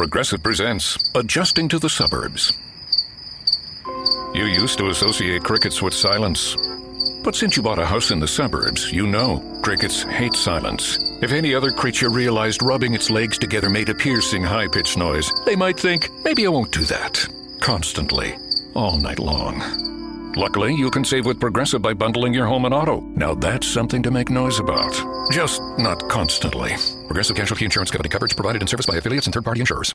Progressive presents Adjusting to the Suburbs. You used to associate crickets with silence. But since you bought a house in the suburbs, you know crickets hate silence. If any other creature realized rubbing its legs together made a piercing, high pitched noise, they might think, maybe I won't do that. Constantly, all night long. Luckily, you can save with Progressive by bundling your home and auto. Now that's something to make noise about. Just not constantly. Progressive Casualty Insurance Company coverage provided in service by affiliates and third party insurers.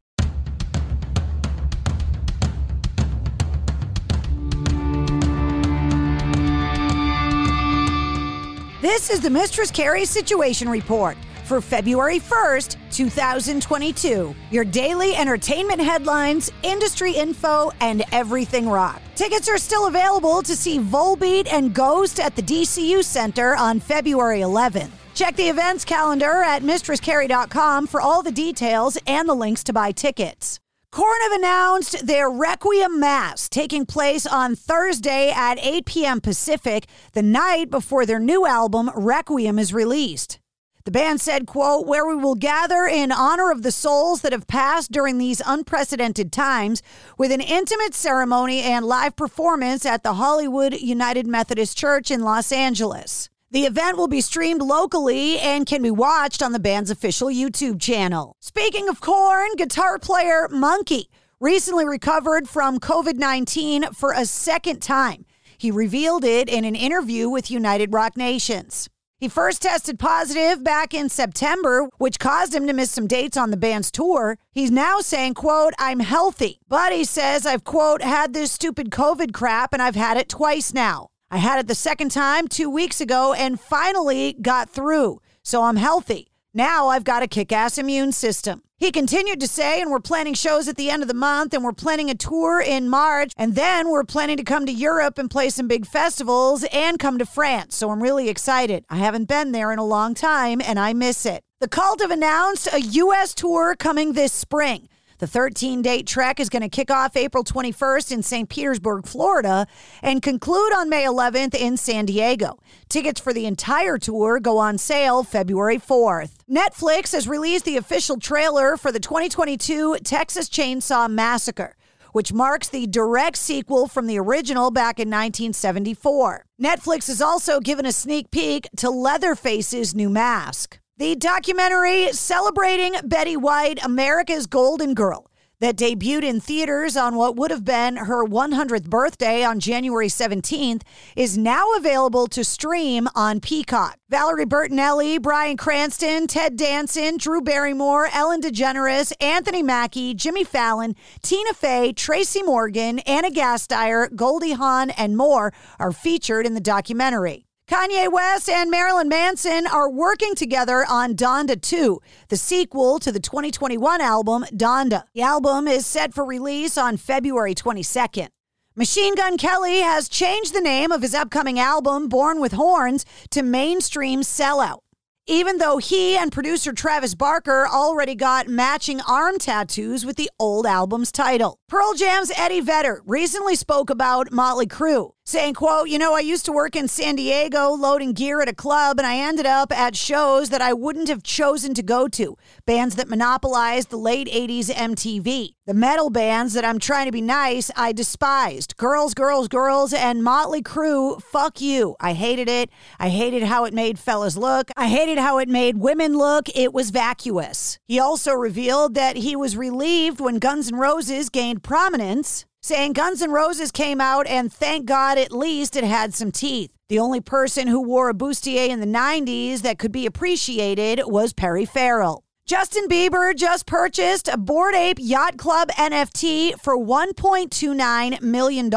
This is the Mistress Carrie Situation Report for February 1st, 2022. Your daily entertainment headlines, industry info, and everything rock. Tickets are still available to see Volbeat and Ghost at the DCU Center on February 11th. Check the events calendar at mistresscarrie.com for all the details and the links to buy tickets. Korn have announced their Requiem Mass taking place on Thursday at 8 p.m. Pacific, the night before their new album Requiem is released. The band said, quote, where we will gather in honor of the souls that have passed during these unprecedented times with an intimate ceremony and live performance at the Hollywood United Methodist Church in Los Angeles. The event will be streamed locally and can be watched on the band's official YouTube channel. Speaking of Korn, guitar player Munky recently recovered from COVID 19 for a second time. He revealed it in an interview with United Rock Nations. He first tested positive back in September, which caused him to miss some dates on the band's tour. He's now saying, quote, I'm healthy. But he says, I've, quote, had this stupid COVID crap and I've had it twice now. I had it the second time two weeks ago and finally got through. So I'm healthy. Now I've got a kick ass immune system. He continued to say, and we're planning shows at the end of the month, and we're planning a tour in March, and then we're planning to come to Europe and play some big festivals and come to France. So I'm really excited. I haven't been there in a long time, and I miss it. The Cult have announced a U.S. tour coming this spring. The 13 date trek is going to kick off April 21st in St. Petersburg, Florida, and conclude on May 11th in San Diego. Tickets for the entire tour go on sale February 4th. Netflix has released the official trailer for the 2022 Texas Chainsaw Massacre which marks the direct sequel from the original back in 1974. Netflix has also given a sneak peek to Leatherface's new mask. The documentary celebrating Betty White, America's Golden Girl, that debuted in theaters on what would have been her 100th birthday on January 17th, is now available to stream on Peacock. Valerie Bertinelli, Bryan Cranston, Ted Danson, Drew Barrymore, Ellen DeGeneres, Anthony Mackie, Jimmy Fallon, Tina Fey, Tracy Morgan, Anna Gasteyer, Goldie Hawn, and more are featured in the documentary. Kanye West and Marilyn Manson are working together on Donda 2, the sequel to the 2021 album Donda. The album is set for release on February 22nd. Machine Gun Kelly has changed the name of his upcoming album, Born with Horns, to Mainstream Sellout. Even though he and producer Travis Barker already got matching arm tattoos with the old album's title. Pearl Jam's Eddie Vedder recently spoke about Motley Crue saying quote you know i used to work in san diego loading gear at a club and i ended up at shows that i wouldn't have chosen to go to. Bands that monopolized the late 80s mtv the metal bands that i'm trying to be nice i despised. Girls girls girls and motley crue fuck you. I hated it. I hated how it made fellas look. I hated how it made women look. It was vacuous. He also revealed that he was relieved when guns n' roses gained prominence saying Guns N' Roses came out and thank God at least it had some teeth. The only person who wore a bustier in the 90s that could be appreciated was Perry Farrell. Justin Bieber just purchased a Bored Ape Yacht Club NFT for $1.29 million,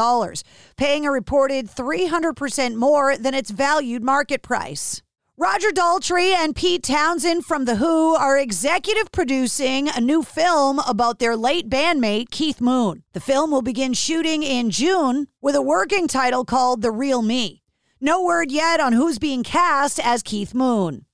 paying a reported 300% more than its valued market price. Roger Daltrey and Pete Townshend from The Who are executive producing a new film about their late bandmate, Keith Moon. The film will begin shooting in June with a working title called The Real Me. No word yet on who's being cast as Keith Moon.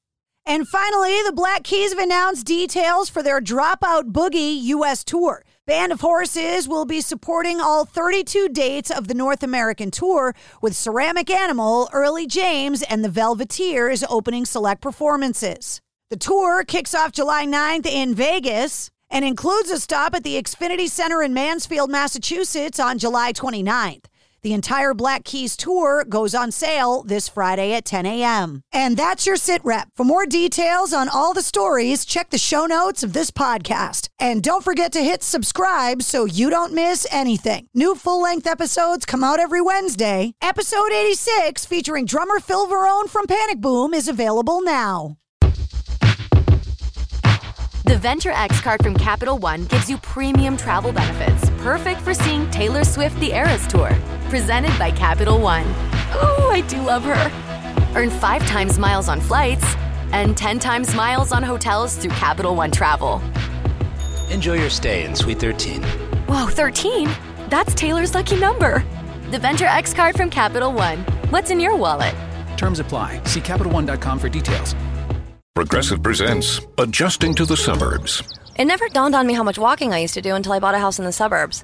And finally, the Black Keys have announced details for their Dropout Boogie U.S. tour. Band of Horses will be supporting all 32 dates of the North American tour with Ceramic Animal, Early James, and the Velveteers opening select performances. The tour kicks off July 9th in Vegas and includes a stop at the Xfinity Center in Mansfield, Massachusetts on July 29th. The entire Black Keys tour goes on sale this Friday at 10 a.m. And that's your sit rep. For more details on all the stories, check the show notes of this podcast. And don't forget to hit subscribe so you don't miss anything. New full length episodes come out every Wednesday. Episode 86, featuring drummer Phil Varone from Panic Boom, is available now. The Venture X card from Capital One gives you premium travel benefits, perfect for seeing Taylor Swift the Eras Tour. Presented by Capital One. Oh, I do love her. Earn five times miles on flights and 10 times miles on hotels through Capital One Travel. Enjoy your stay in Suite 13. Whoa, 13? That's Taylor's lucky number. The Venture X card from Capital One. What's in your wallet? Terms apply. See CapitalOne.com for details. Progressive presents Adjusting to the Suburbs. It never dawned on me how much walking I used to do until I bought a house in the suburbs.